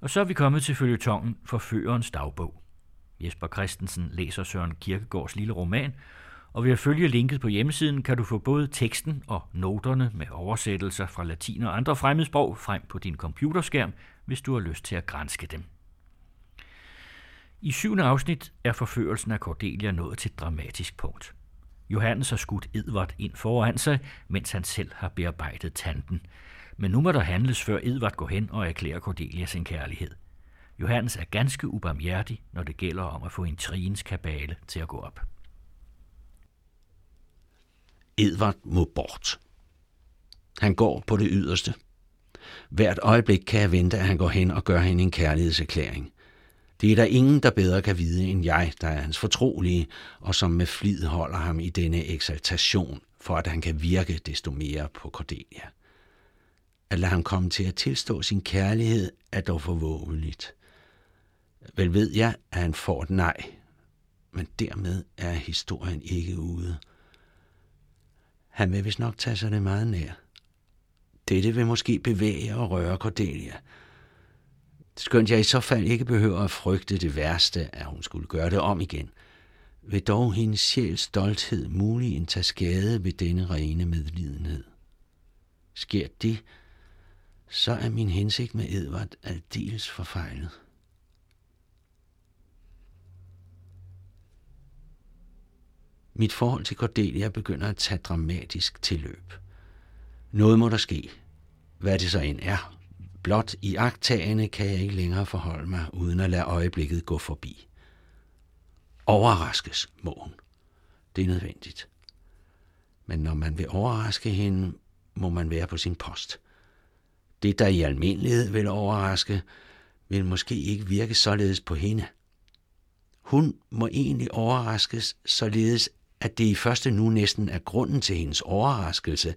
Og så er vi kommet til følgetongen Forførerens dagbog. Jesper Christensen læser Søren Kierkegaards lille roman, og ved at følge linket på hjemmesiden kan du få både teksten og noterne med oversættelser fra latin og andre fremmedsprog frem på din computerskærm, hvis du har lyst til at grænske dem. I syvende afsnit er forførelsen af Cordelia nået til et dramatisk punkt. Johannes har skudt Edvard ind foran sig, mens han selv har bearbejdet tanten. Men nu må der handles, før Edvard går hen og erklærer Cordelia sin kærlighed. Johannes er ganske ubarmhjertig, når det gælder om at få intrigens kabale til at gå op. Edvard må bort. Han går på det yderste. Hvert øjeblik kan jeg vente, at han går hen og gør hende en kærlighedserklæring. Det er der ingen, der bedre kan vide end jeg, der er hans fortrolige, og som med flid holder ham i denne eksaltation, for at han kan virke desto mere på Cordelia. At lade ham komme til at tilstå sin kærlighed er dog forvågeligt. Vel ved jeg, at han får et nej, men dermed er historien ikke ude. Han vil vist nok tage sig det meget nær. Dette vil måske bevæge og røre Cordelia – Skønt jeg i så fald ikke behøver at frygte det værste, at hun skulle gøre det om igen, vil dog hendes sjæls stolthed mulig tage skade ved denne rene medlidenhed. Sker det, så er min hensigt med Edvard aldeles forfejlet. Mit forhold til Cordelia begynder at tage dramatisk tilløb. Noget må der ske, hvad det så end er, Blot i agtagende kan jeg ikke længere forholde mig, uden at lade øjeblikket gå forbi. Overraskes må hun. Det er nødvendigt. Men når man vil overraske hende, må man være på sin post. Det, der i almindelighed vil overraske, vil måske ikke virke således på hende. Hun må egentlig overraskes således, at det i første nu næsten er grunden til hendes overraskelse,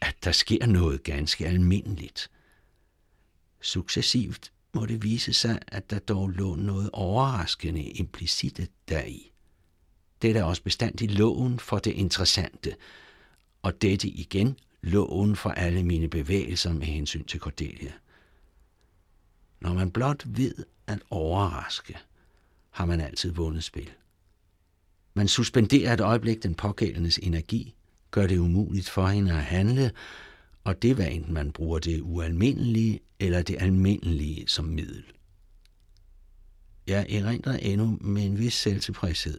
at der sker noget ganske almindeligt – Successivt må det vise sig, at der dog lå noget overraskende implicit deri. Det er også bestandigt loven for det interessante, og dette igen loven for alle mine bevægelser med hensyn til Cordelia. Når man blot ved at overraske, har man altid vundet spil. Man suspenderer et øjeblik den pågældendes energi, gør det umuligt for hende at handle, og det er hvad enten man bruger det ualmindelige eller det almindelige som middel. Jeg erindrer endnu med en vis selvtilfredshed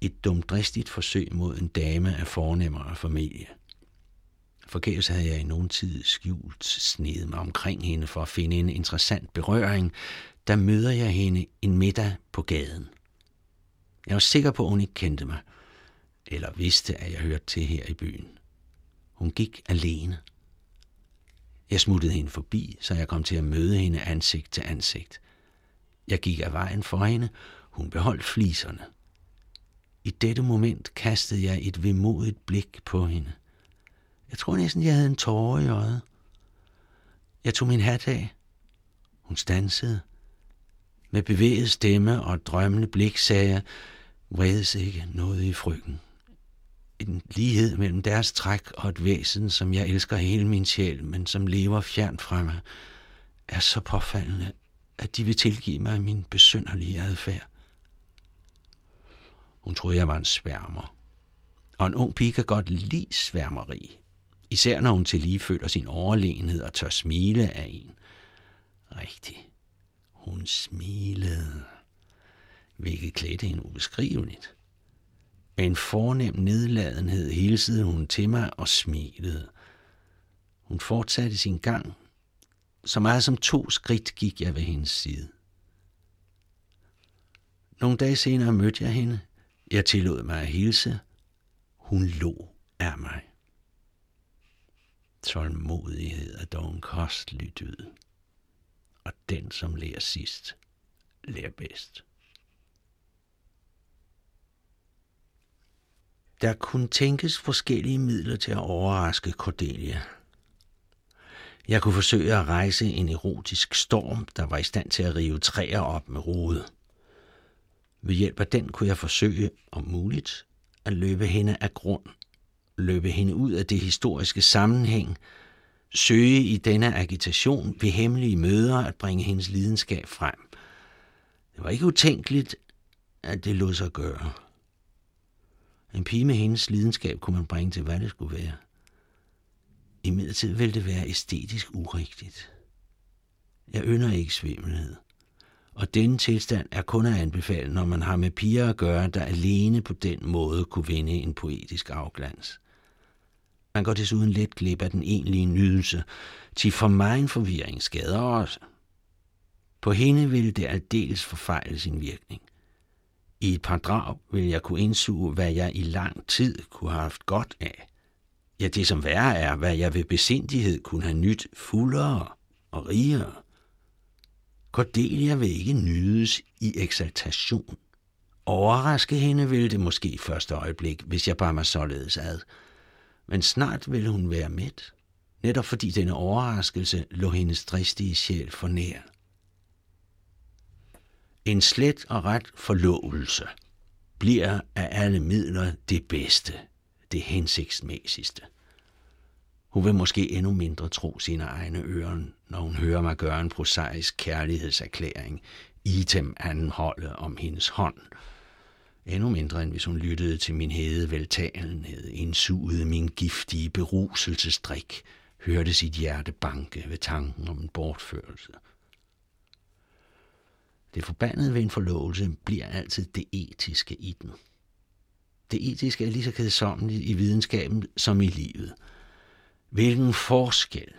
et dumdristigt forsøg mod en dame af fornemmere familie. Forgæves havde jeg i nogen tid skjult snedet mig omkring hende for at finde en interessant berøring, der møder jeg hende en middag på gaden. Jeg var sikker på, at hun ikke kendte mig, eller vidste, at jeg hørte til her i byen. Hun gik alene. Jeg smuttede hende forbi, så jeg kom til at møde hende ansigt til ansigt. Jeg gik af vejen for hende, hun beholdt fliserne. I dette moment kastede jeg et vemodigt blik på hende. Jeg tror næsten, jeg havde en tårer i øjet. Jeg tog min hat af. Hun stansede. Med bevæget stemme og drømmende blik sagde jeg, vredes ikke noget i frygten en lighed mellem deres træk og et væsen, som jeg elsker hele min sjæl, men som lever fjernt fra mig, er så påfaldende, at de vil tilgive mig min besynderlige adfærd. Hun troede, jeg var en sværmer. Og en ung pige kan godt lide sværmeri. Især når hun til lige føler sin overlegenhed og tør smile af en. Rigtig. Hun smilede, hvilket klædte hende ubeskriveligt. Med en fornem nedladenhed hilsede hun til mig og smilede. Hun fortsatte sin gang. Så meget som to skridt gik jeg ved hendes side. Nogle dage senere mødte jeg hende. Jeg tillod mig at hilse. Hun lå af mig. Tålmodighed er dog en kostelig dyd. Og den, som lærer sidst, lærer bedst. Der kunne tænkes forskellige midler til at overraske Cordelia. Jeg kunne forsøge at rejse en erotisk storm, der var i stand til at rive træer op med rode. Ved hjælp af den kunne jeg forsøge, om muligt, at løbe hende af grund, løbe hende ud af det historiske sammenhæng, søge i denne agitation ved hemmelige møder at bringe hendes lidenskab frem. Det var ikke utænkeligt, at det lod sig gøre. En pige med hendes lidenskab kunne man bringe til, hvad det skulle være. I midlertid ville det være æstetisk urigtigt. Jeg ynder ikke svimmelhed. Og denne tilstand er kun at anbefale, når man har med piger at gøre, der alene på den måde kunne vinde en poetisk afglans. Man går desuden let glip af den egentlige nydelse, til for meget en forvirring skader også. På hende ville det aldeles forfejle sin virkning. I et par drag vil jeg kunne indsuge, hvad jeg i lang tid kunne have haft godt af. Ja, det som værre er, hvad jeg ved besindighed kunne have nyt fuldere og rigere. Cordelia vil ikke nydes i eksaltation. Overraske hende ville det måske i første øjeblik, hvis jeg bare mig således ad. Men snart ville hun være mæt, netop fordi denne overraskelse lå hendes dristige sjæl for nær. En slet og ret forlovelse bliver af alle midler det bedste, det hensigtsmæssigste. Hun vil måske endnu mindre tro sine egne ører, når hun hører mig gøre en prosaisk kærlighedserklæring, item anholde om hendes hånd. Endnu mindre, end hvis hun lyttede til min hede veltalenhed, indsugede min giftige beruselsesdrik, hørte sit hjerte banke ved tanken om en bortførelse. Det forbandede ved en forlovelse bliver altid det etiske i den. Det etiske er lige så kedsommeligt i videnskaben som i livet – Hvilken forskel.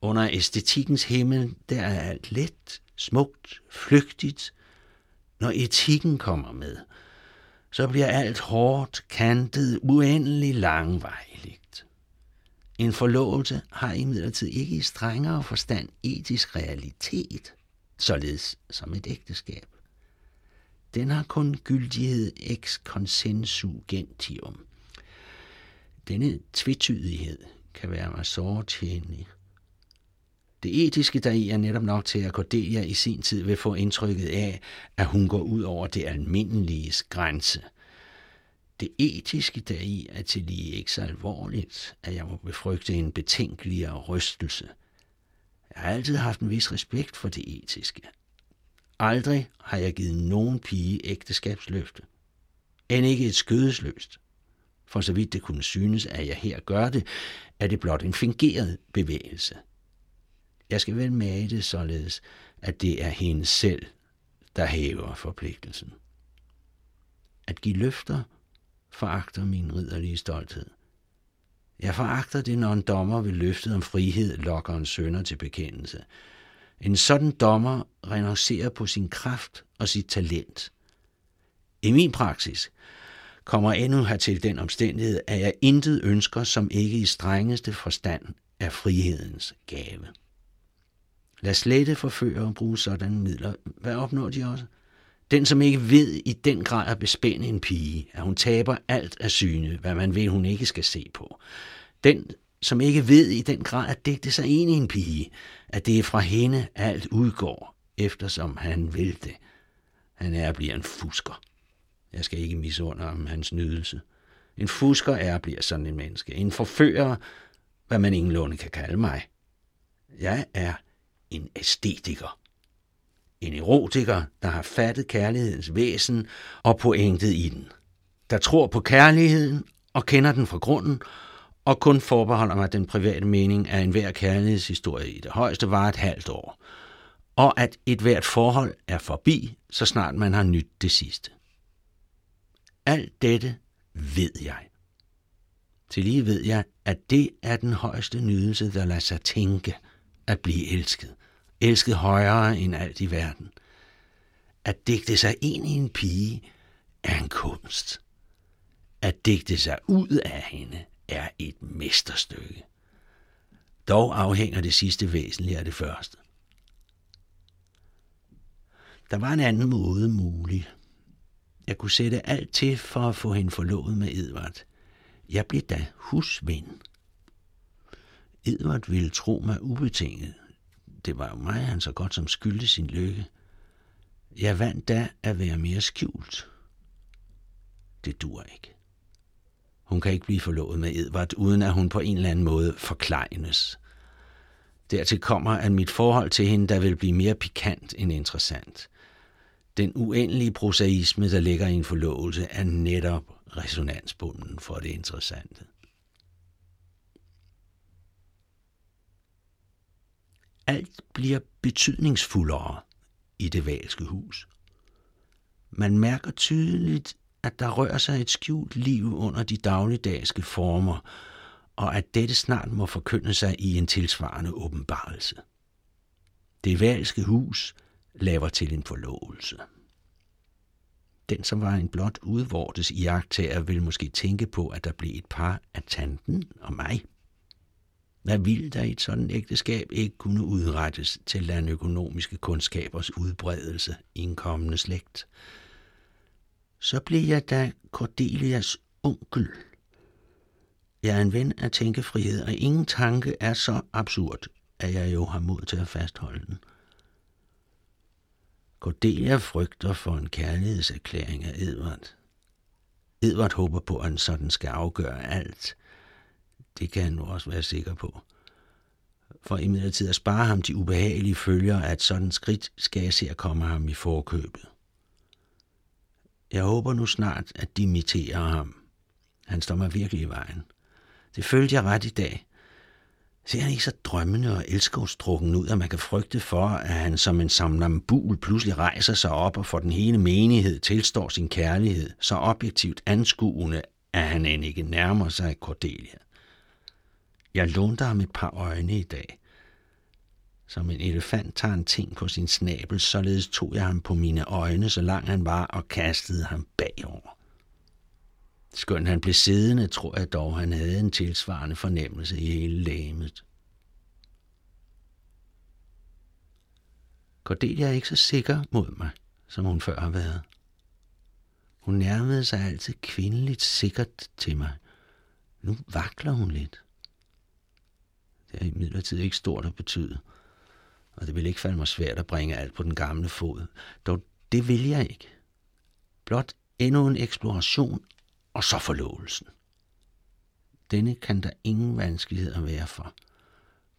Under æstetikkens himmel, der er alt let, smukt, flygtigt. Når etikken kommer med, så bliver alt hårdt, kantet, uendelig langvejligt. En forlovelse har imidlertid ikke i strengere forstand etisk realitet, således som et ægteskab. Den har kun gyldighed ex consensu gentium. Denne tvetydighed kan være mig såretjenlig. Det etiske deri er netop nok til, at Cordelia i sin tid vil få indtrykket af, at hun går ud over det almindelige grænse. Det etiske deri er til lige ikke så alvorligt, at jeg må befrygte en betænkeligere rystelse. Jeg har altid haft en vis respekt for det etiske. Aldrig har jeg givet nogen pige ægteskabsløfte. End ikke et skødesløst. For så vidt det kunne synes, at jeg her gør det, er det blot en fingeret bevægelse. Jeg skal vel med det således, at det er hende selv, der hæver forpligtelsen. At give løfter foragter min ridderlige stolthed. Jeg foragter det, når en dommer vil løftet om frihed lokker en sønder til bekendelse. En sådan dommer renoncerer på sin kraft og sit talent. I min praksis kommer endnu hertil den omstændighed, at jeg intet ønsker, som ikke i strengeste forstand er frihedens gave. Lad slette forføre og bruge sådanne midler. Hvad opnår de også? Den, som ikke ved i den grad at bespænde en pige, at hun taber alt af syne, hvad man ved, hun ikke skal se på. Den, som ikke ved i den grad at dække sig ind i en pige, at det er fra hende alt udgår, eftersom han vil det. Han er bliver en fusker. Jeg skal ikke misunde om hans nydelse. En fusker er bliver sådan en menneske. En forfører, hvad man ingenlunde kan kalde mig. Jeg er en æstetiker. En erotiker, der har fattet kærlighedens væsen og pointet i den. Der tror på kærligheden og kender den fra grunden, og kun forbeholder mig den private mening, at enhver kærlighedshistorie i det højeste var et halvt år, og at et hvert forhold er forbi, så snart man har nyt det sidste. Alt dette ved jeg. Til lige ved jeg, at det er den højeste nydelse, der lader sig tænke at blive elsket. Elsket højere end alt i verden. At digte sig ind i en pige er en kunst. At digte sig ud af hende er et mesterstykke. Dog afhænger det sidste væsentligt af det første. Der var en anden måde mulig, jeg kunne sætte alt til for at få hende forlovet med Edvard. Jeg blev da husven. Edvard ville tro mig ubetinget. Det var jo mig, han så godt som skyldte sin lykke. Jeg vandt da at være mere skjult. Det dur ikke. Hun kan ikke blive forlovet med Edvard, uden at hun på en eller anden måde forklejnes. Dertil kommer, at mit forhold til hende, der vil blive mere pikant end interessant. Den uendelige prosaisme, der ligger i en forlovelse, er netop resonansbunden for det interessante. Alt bliver betydningsfuldere i det valske hus. Man mærker tydeligt, at der rører sig et skjult liv under de dagligdagske former, og at dette snart må forkynde sig i en tilsvarende åbenbarelse. Det valske hus laver til en forlovelse. Den, som var en blot udvortes iagtager, vil måske tænke på, at der blev et par af tanten og mig. Hvad ville der i et sådan ægteskab ikke kunne udrettes til landøkonomiske kundskabers udbredelse i en kommende slægt? Så blev jeg da Cordelias onkel. Jeg er en ven af tænkefrihed, og ingen tanke er så absurd, at jeg jo har mod til at fastholde den. Cordelia frygter for en kærlighedserklæring af Edvard. Edvard håber på, at en sådan skal afgøre alt. Det kan han nu også være sikker på. For imidlertid at spare ham de ubehagelige følger af et sådan skridt, skal jeg se at komme ham i forkøbet. Jeg håber nu snart at dimittere ham. Han står mig virkelig i vejen. Det følte jeg ret i dag. Ser han ikke så drømmende og elskovstrukken ud, at man kan frygte for, at han som en samlambul pludselig rejser sig op og for den hele menighed tilstår sin kærlighed, så objektivt anskuende, at han end ikke nærmer sig Cordelia. Jeg lånte ham et par øjne i dag. Som en elefant tager en ting på sin snabel, således tog jeg ham på mine øjne, så lang han var, og kastede ham bagover. Skønt han blev siddende, tror jeg dog, han havde en tilsvarende fornemmelse i hele lægemet. Cordelia er ikke så sikker mod mig, som hun før har været. Hun nærmede sig altid kvindeligt sikkert til mig. Nu vakler hun lidt. Er imidlertid ikke stort at betyde, og det vil ikke falde mig svært at bringe alt på den gamle fod. Dog det vil jeg ikke. Blot endnu en eksploration og så forlovelsen. Denne kan der ingen vanskeligheder være for.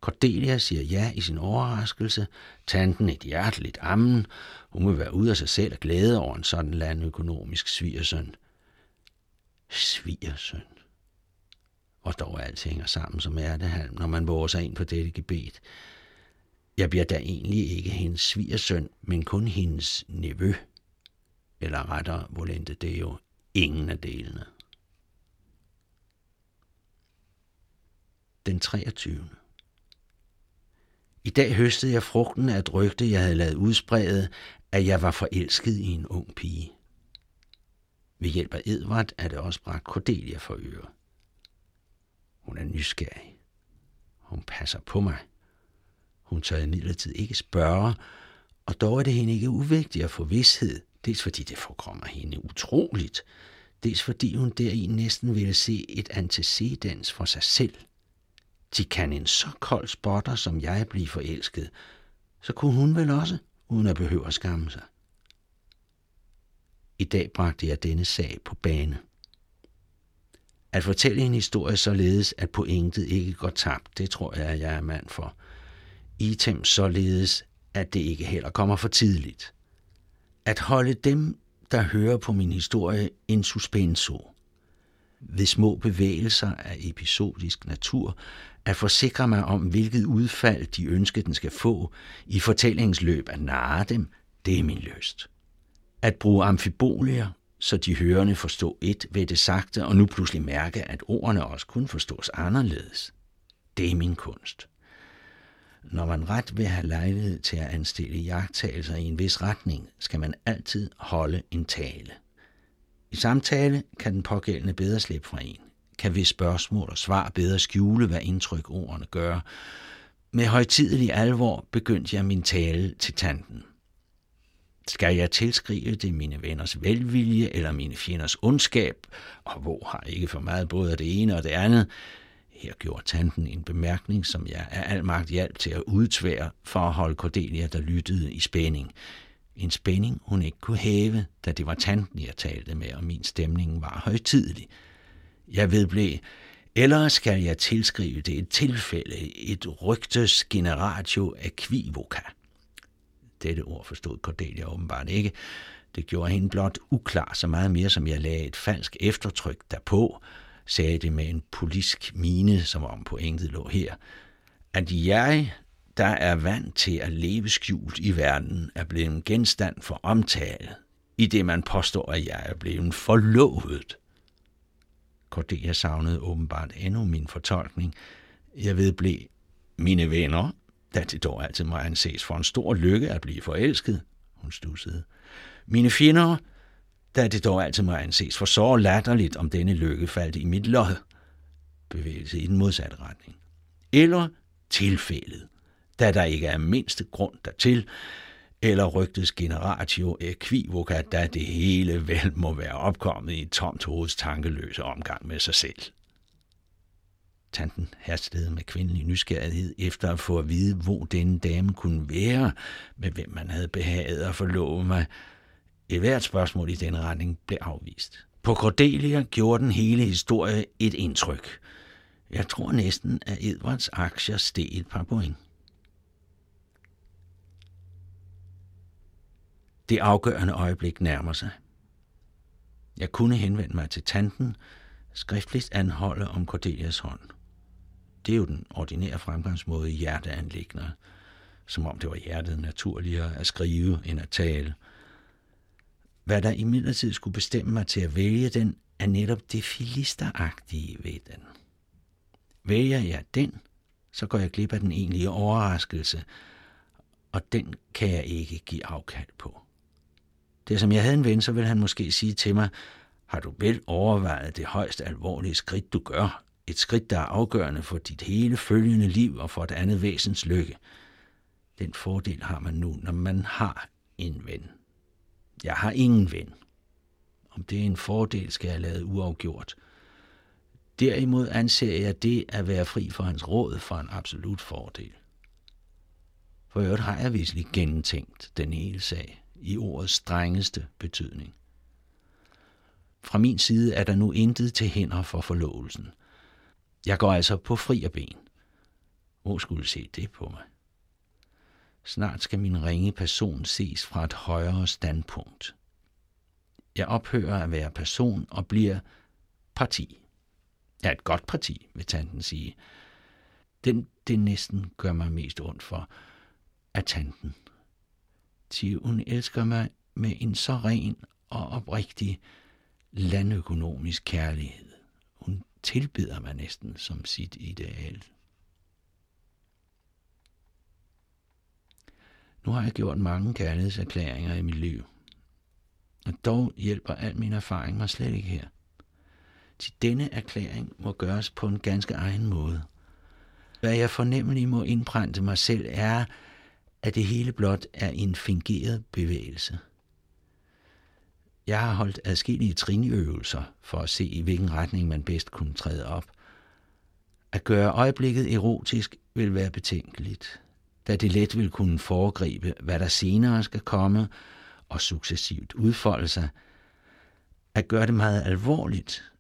Cordelia siger ja i sin overraskelse, tanten et hjerteligt ammen, hun vil være ude af sig selv og glæde over en sådan landøkonomisk svigersøn. Svigersøn. Og dog alt hænger sammen som er det, når man våger sig ind på dette gebet. Jeg bliver da egentlig ikke hendes svigersøn, men kun hendes nevø. Eller rettere, volente det jo ingen af delene. Den 23. I dag høstede jeg frugten af et rygte, jeg havde lavet udspredet, at jeg var forelsket i en ung pige. Ved hjælp af Edvard er det også bragt Cordelia for øre. Hun er nysgerrig. Hun passer på mig. Hun tør imidlertid ikke spørge, og dog er det hende ikke uvigtigt at få vidshed, dels fordi det forekommer hende utroligt, dels fordi hun deri næsten ville se et antecedens for sig selv. De kan en så kold spotter, som jeg blive forelsket, så kunne hun vel også, uden at behøve at skamme sig. I dag bragte jeg denne sag på bane. At fortælle en historie således, at pointet ikke går tabt, det tror jeg, at jeg er mand for. Item således, at det ikke heller kommer for tidligt. At holde dem, der hører på min historie, en suspenso. Ved små bevægelser af episodisk natur, at forsikre mig om, hvilket udfald de ønsker, den skal få, i fortællingens løb at narre dem, det er min lyst. At bruge amfibolier, så de hørende forstår et ved det sagte, og nu pludselig mærke, at ordene også kun forstås anderledes. Det er min kunst. Når man ret vil have lejlighed til at anstille jagttagelser i en vis retning, skal man altid holde en tale. I samtale kan den pågældende bedre slippe fra en, kan ved spørgsmål og svar bedre skjule, hvad indtryk ordene gør. Med højtidelig alvor begyndte jeg min tale til tanten. Skal jeg tilskrive det mine venners velvilje eller mine fjenders ondskab, og hvor har ikke for meget både af det ene og det andet, her gjorde tanten en bemærkning, som jeg af al magt hjalp til at udtvære for at holde Cordelia, der lyttede i spænding. En spænding, hun ikke kunne hæve, da det var tanten, jeg talte med, og min stemning var højtidelig. Jeg vedblev, Eller skal jeg tilskrive det et tilfælde, et rygtes generatio equivoca? Dette ord forstod Cordelia åbenbart ikke. Det gjorde hende blot uklar så meget mere, som jeg lagde et falsk eftertryk derpå, sagde det med en politisk mine, som om pointet lå her, at jeg, der er vant til at leve skjult i verden, er blevet en genstand for omtale, i det man påstår, at jeg er blevet forlovet. Cordelia savnede åbenbart endnu min fortolkning. Jeg vedblev, mine venner, da det dog altid må anses for en stor lykke at blive forelsket, hun stussede. Mine fjender, da det dog altid må anses for så latterligt, om denne lykke faldt i mit lod. Bevægelse i den modsatte retning. Eller tilfældet, da der ikke er mindste grund dertil, eller rygtes generatio equivoca, da det hele vel må være opkommet i et tomt hoveds tankeløse omgang med sig selv. Tanten hastede med kvindelig nysgerrighed efter at få at vide, hvor denne dame kunne være, med hvem man havde behaget at forlove mig. Et hvert spørgsmål i den retning blev afvist. På Cordelia gjorde den hele historie et indtryk. Jeg tror næsten, at Edvards aktier steg et par point. Det afgørende øjeblik nærmer sig. Jeg kunne henvende mig til tanten, skriftligt anholde om Cordelias hånd. Det er jo den ordinære fremgangsmåde i hjerteanlægner, som om det var hjertet naturligere at skrive end at tale. Hvad der imidlertid skulle bestemme mig til at vælge den, er netop det filisteragtige ved den. Vælger jeg den, så går jeg glip af den egentlige overraskelse, og den kan jeg ikke give afkald på. Det er som jeg havde en ven, så vil han måske sige til mig, har du vel overvejet det højst alvorlige skridt, du gør? Et skridt, der er afgørende for dit hele følgende liv og for et andet væsens lykke. Den fordel har man nu, når man har en ven. Jeg har ingen ven. Om det er en fordel, skal jeg lade uafgjort. Derimod anser jeg det at være fri for hans råd for en absolut fordel. For øvrigt har jeg vist gentænkt den hele sag i ordets strengeste betydning. Fra min side er der nu intet til hænder for forlovelsen. Jeg går altså på fri og ben. Hvor skulle se det på mig? Snart skal min ringe person ses fra et højere standpunkt. Jeg ophører at være person og bliver parti. Ja, et godt parti, vil tanten sige. Den, det næsten gør mig mest ondt for, er tanten. Til hun elsker mig med en så ren og oprigtig landøkonomisk kærlighed. Tilbeder man næsten som sit ideal. Nu har jeg gjort mange kærlighedserklæringer i mit liv. Og dog hjælper al min erfaring mig slet ikke her. Til denne erklæring må gøres på en ganske egen måde. Hvad jeg fornemmelig må indprænte mig selv er, at det hele blot er en fingeret bevægelse. Jeg har holdt adskillige trinøvelser for at se, i hvilken retning man bedst kunne træde op. At gøre øjeblikket erotisk vil være betænkeligt, da det let vil kunne foregribe, hvad der senere skal komme og successivt udfolde sig. At gøre det meget alvorligt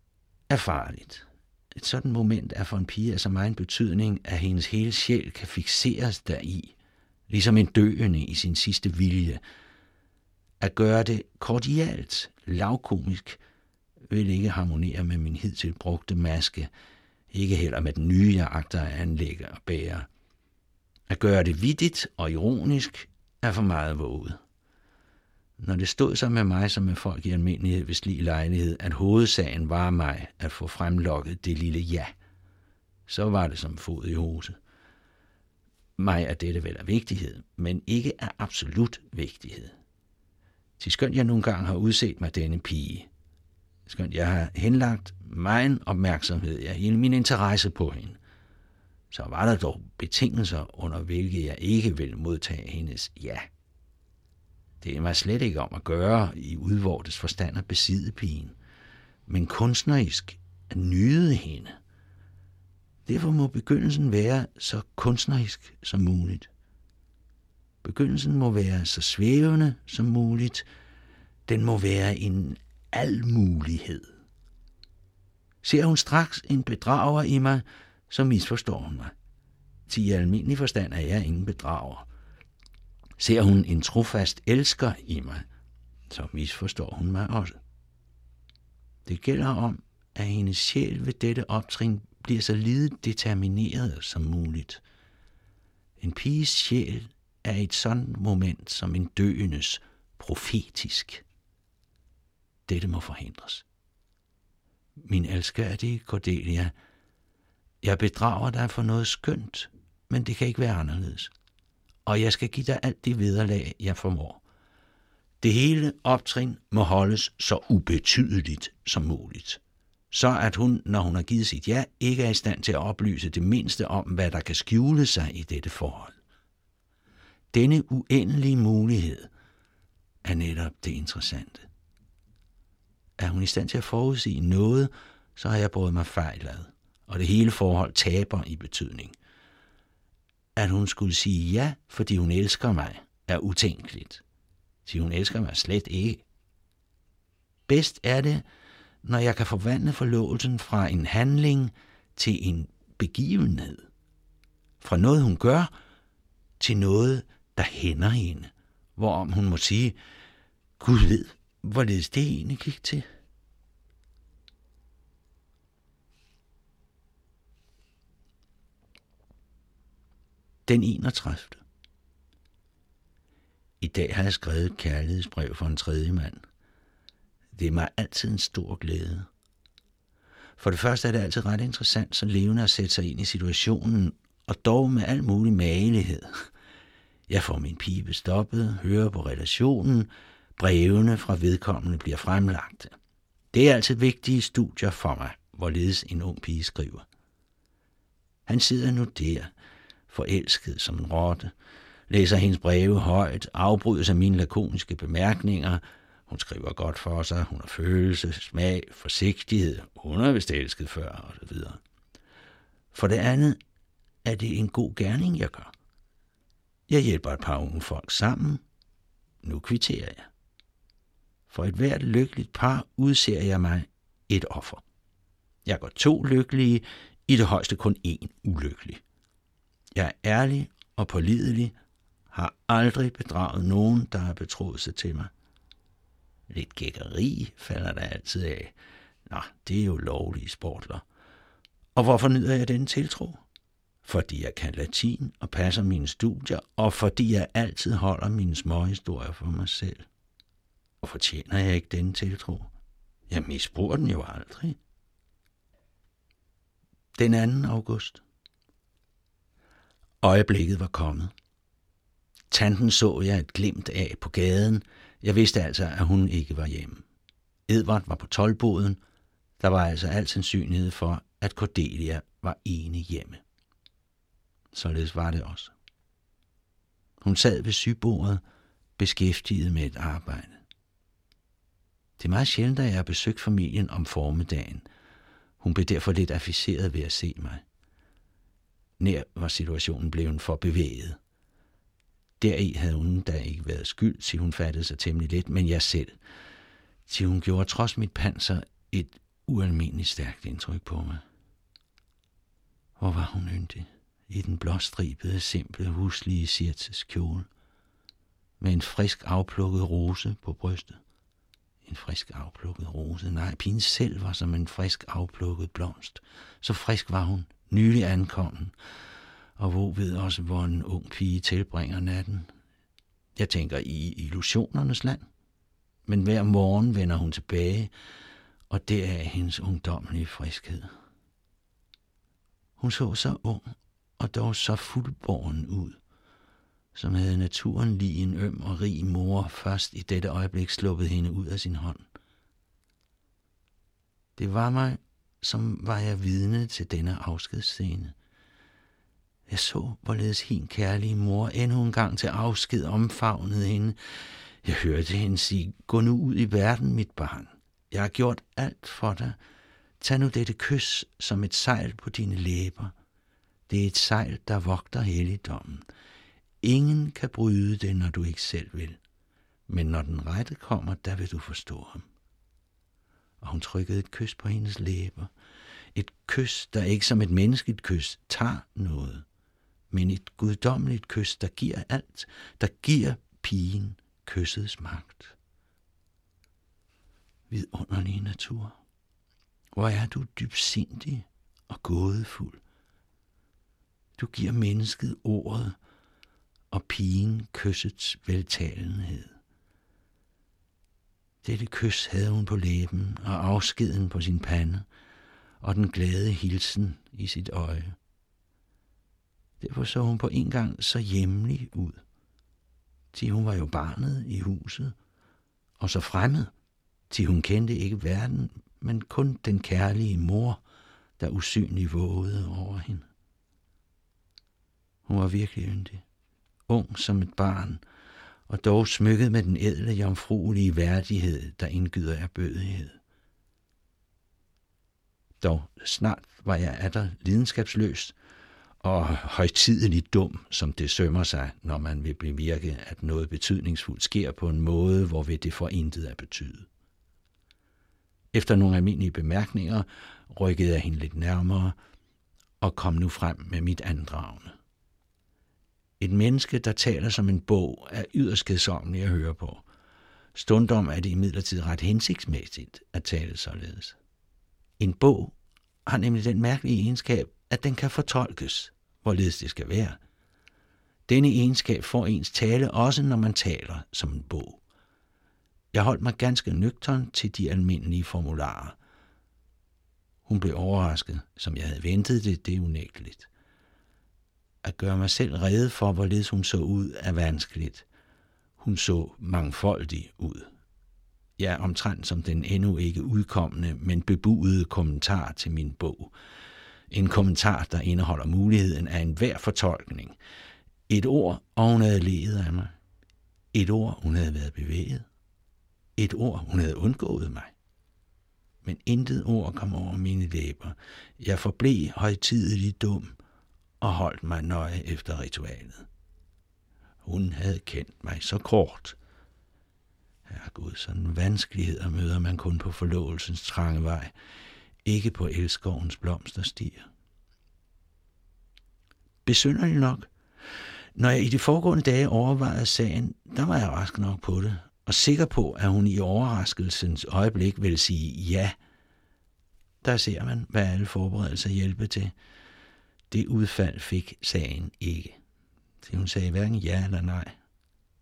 er farligt. Et sådan moment er for en pige af så meget betydning, at hendes hele sjæl kan fixeres deri, ligesom en døende i sin sidste vilje. At gøre det kordialt, lavkomisk, vil ikke harmonere med min hidtil brugte maske, ikke heller med den nye, jeg agter at anlægge og bære. At gøre det vidtigt og ironisk er for meget våget. Når det stod så med mig som med folk i almindelighed ved slig lejlighed, at hovedsagen var mig at få fremlokket det lille ja, så var det som fod i hose. Mig er dette vel af vigtighed, men ikke af absolut vigtighed. Til skønt jeg nogle gange har udset mig denne pige, skønt jeg har henlagt min opmærksomhed, ja, hele min interesse på hende, så var der dog betingelser, under hvilke jeg ikke vil modtage hendes ja. Det er mig slet ikke om at gøre i udvortes forstand at besidde pigen, men kunstnerisk at nyde hende – Derfor må begyndelsen være så kunstnerisk som muligt. Begyndelsen må være så svævende som muligt. Den må være en almulighed. Ser hun straks en bedrager i mig, så misforstår hun mig. Til i almindelig forstand er jeg ingen bedrager. Ser hun en trofast elsker i mig, så misforstår hun mig også. Det gælder om, at hendes sjæl ved dette optrin bliver så lidet determineret som muligt. En piges sjæl er et sådan moment som en døendes profetisk. Dette må forhindres. Min elskærdige Cordelia, jeg bedrager dig for noget skønt, men det kan ikke være anderledes. Og jeg skal give dig alt det vederlag, jeg formår. Det hele optrin må holdes så ubetydeligt som muligt. Så at hun, når hun har givet sit ja, ikke er i stand til at oplyse det mindste om, hvad der kan skjule sig i dette forhold. Denne uendelige mulighed er netop det interessante. Er hun i stand til at forudsige noget, så har jeg båret mig fejlad, og det hele forhold taber i betydning. At hun skulle sige ja, fordi hun elsker mig, er utænkeligt. Så hun elsker mig slet ikke. Bedst er det, når jeg kan forvandle forlovelsen fra en handling til en begivenhed. Fra noget, hun gør, til noget, der hænder hende. Hvorom hun må sige, Gud ved, hvorledes det egentlig gik til. Den 31. I dag har jeg skrevet et kærlighedsbrev for en tredje mand. Det er mig altid en stor glæde. For det første er det altid ret interessant så levende at sætte sig ind i situationen, og dog med al mulig magelighed. Jeg får min pibe stoppet, hører på relationen, brevene fra vedkommende bliver fremlagt. Det er altid vigtige studier for mig, hvorledes en ung pige skriver. Han sidder nu der, forelsket som en rotte, læser hendes breve højt, afbryder sig mine lakoniske bemærkninger. Hun skriver godt for sig, hun har følelse, smag, forsigtighed, hun er vist elsket før, osv. så. For det andet er det en god gerning, jeg gør. Jeg hjælper et par unge folk sammen. Nu kvitterer jeg. For et hvert lykkeligt par udser jeg mig et offer. Jeg går to lykkelige, i det højeste kun én ulykkelig. Jeg er ærlig og pålidelig, har aldrig bedraget nogen, der har betroet sig til mig. Lidt gækkeri falder der altid af. Nå, det er jo lovlige sportler. Og hvorfor nyder jeg den tiltro? Fordi jeg kan latin og passer mine studier, og fordi jeg altid holder mine små historier for mig selv. Og fortjener jeg ikke den tiltro? Jeg misbruger den jo aldrig. Den 2. august. Øjeblikket var kommet. Tanten så jeg et glimt af på gaden. Jeg vidste altså, at hun ikke var hjemme. Edvard var på tolvboden. Der var altså al sandsynlighed for, at Cordelia var ene hjemme. Således var det også. Hun sad ved sybordet, beskæftiget med et arbejde. Det er meget sjældent, at jeg har besøgt familien om formiddagen. Hun blev derfor lidt afficeret ved at se mig. Nær var situationen blevet for bevæget. Deri havde hun da ikke været skyld, til hun fattede sig temmelig lidt, men jeg selv. Til hun gjorde trods mit panser et ualmindeligt stærkt indtryk på mig. Hvor var hun yndig i den blåstribede, simple, huslige sirtes kjole, med en frisk afplukket rose på brystet. En frisk afplukket rose. Nej, pigen selv var som en frisk afplukket blomst. Så frisk var hun, nylig ankommen, og hvor ved også, hvor en ung pige tilbringer natten. Jeg tænker i illusionernes land. Men hver morgen vender hun tilbage, og det er hendes ungdommelige friskhed. Hun så så ung og dog så fuldborgen ud, som havde naturen lige en øm og rig mor først i dette øjeblik sluppet hende ud af sin hånd. Det var mig, som var jeg vidne til denne afskedsscene. Jeg så, hvorledes hin kærlige mor endnu en gang til afsked omfavnede hende. Jeg hørte hende sige, gå nu ud i verden, mit barn. Jeg har gjort alt for dig. Tag nu dette kys som et sejl på dine læber. Det er et sejl, der vogter helligdommen. Ingen kan bryde det, når du ikke selv vil. Men når den rette kommer, der vil du forstå ham. Og hun trykkede et kys på hendes læber. Et kys, der ikke som et menneskeligt kys tager noget, men et guddommeligt kys, der giver alt, der giver pigen kyssets magt. Vidunderlige natur. Hvor er du dybsindig og gådefuld. Du giver mennesket ordet og pigen kyssets veltalenhed. Dette kys havde hun på læben og afskeden på sin pande og den glade hilsen i sit øje. Derfor så hun på en gang så hjemlig ud. Til hun var jo barnet i huset, og så fremmed, til hun kendte ikke verden, men kun den kærlige mor, der usynlig vågede over hende. Hun var virkelig yndig, ung som et barn, og dog smykket med den ædle jomfruelige værdighed, der indgyder erbødighed. Dog snart var jeg atter lidenskabsløs og højtideligt dum, som det sømmer sig, når man vil bevirke, at noget betydningsfuldt sker på en måde, hvorved det for intet at betyde. Efter nogle almindelige bemærkninger rykkede jeg hende lidt nærmere og kom nu frem med mit andragende. Et menneske, der taler som en bog, er yderst kedsommeligt at høre på. Stundom er det imidlertid ret hensigtsmæssigt at tale således. En bog har nemlig den mærkelige egenskab, at den kan fortolkes, hvorledes det skal være. Denne egenskab får ens tale også, når man taler som en bog. Jeg holdt mig ganske nøgtern til de almindelige formularer. Hun blev overrasket, som jeg havde ventet det, det er unægteligt. At gøre mig selv rede for, hvorledes hun så ud, er vanskeligt. Hun så mangfoldig ud. Ja, omtrent som den endnu ikke udkommende, men bebudede kommentar til min bog. En kommentar, der indeholder muligheden af enhver fortolkning. Et ord, og hun havde levet af mig. Et ord, hun havde været bevæget. Et ord, hun havde undgået mig. Men intet ord kom over mine læber. Jeg forblev højtideligt dum og holdt mig nøje efter ritualet. Hun havde kendt mig så kort. Herregud, sådan vanskeligheder møder man kun på forlovelsens trange vej, ikke på elskovens blomsterstier. Besynderligt nok, når jeg i de foregående dage overvejede sagen, der var jeg rask nok på det, og sikker på, at hun i overraskelsens øjeblik vil sige ja. Der ser man, hvad alle forberedelser hjælper til. Det udfald fik sagen ikke. Så hun sagde hverken ja eller nej,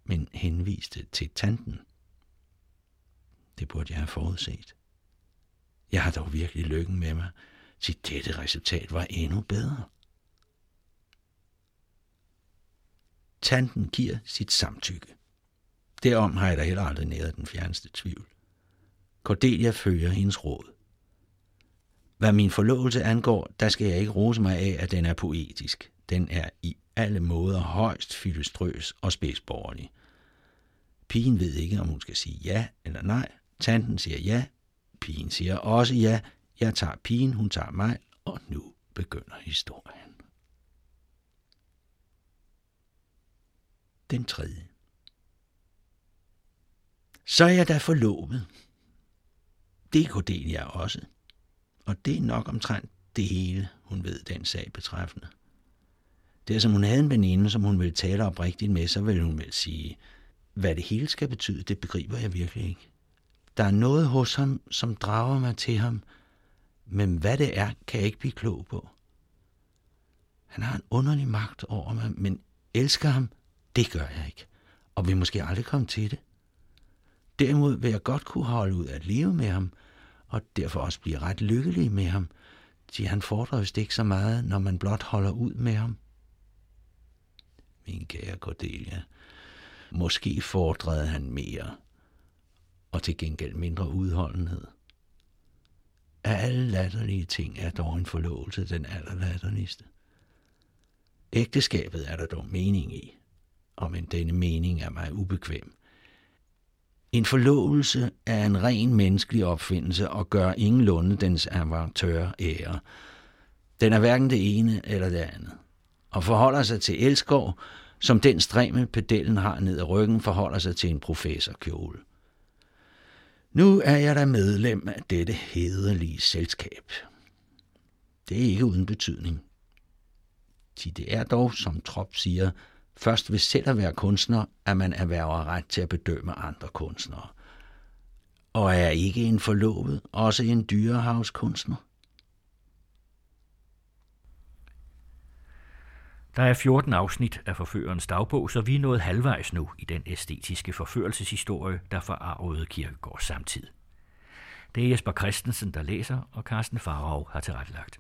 men henviste til tanten. Det burde jeg have forudset. Jeg har dog virkelig lykken med mig, til dette resultat var endnu bedre. Tanten giver sit samtykke. Derom har jeg da heller aldrig næret den fjerneste tvivl. Cordelia følger hendes råd. Hvad min forlovelse angår, der skal jeg ikke rose mig af, at den er poetisk. Den er i alle måder højst filostrøs og spidsborgerlig. Pigen ved ikke, om hun skal sige ja eller nej. Tanten siger ja. Pigen siger også ja. Jeg tager pigen, hun tager mig, og nu begynder historien. Den tredje. Så er jeg da forlovet. Det er Cordelia også. Og det er nok omtrent det hele, hun ved den sag betræffende. Det er som hun havde en veninde, som hun ville tale oprigtigt med, så ville hun vel sige, hvad det hele skal betyde, det begriber jeg virkelig ikke. Der er noget hos ham, som drager mig til ham, men hvad det er, kan jeg ikke blive klog på. Han har en underlig magt over mig, men elsker ham, det gør jeg ikke, og vil måske aldrig komme til det. Derimod vil jeg godt kunne holde ud at leve med ham, og derfor også blive ret lykkelig med ham, til han fordrer vist ikke så meget, når man blot holder ud med ham. Min kære Cordelia, måske fordrede han mere, og til gengæld mindre udholdenhed. Af alle latterlige ting er dog en forlovelse den allerlatterligste. Ægteskabet er der dog mening i, og men denne mening er mig ubekvem. En forlovelse er en ren menneskelig opfindelse og gør ingenlunde dens avatør ære. Den er hverken det ene eller det andet, og forholder sig til elskov, som den streme pedellen har ned ad ryggen, forholder sig til en professorkjole. Nu er jeg da medlem af dette hederlige selskab. Det er ikke uden betydning. Det er dog, som Trop siger, først ved selv at være kunstner, at man erhverver ret til at bedømme andre kunstnere. Og er ikke en forlovet også en dyrehavskunstner? Der er 14 afsnit af forførerens dagbog, så vi er nået halvvejs nu i den æstetiske forførelseshistorie, der forarvede Kirkegårds samtid. Det er Jesper Christensen, der læser, og Carsten Farag har tilrettelagt.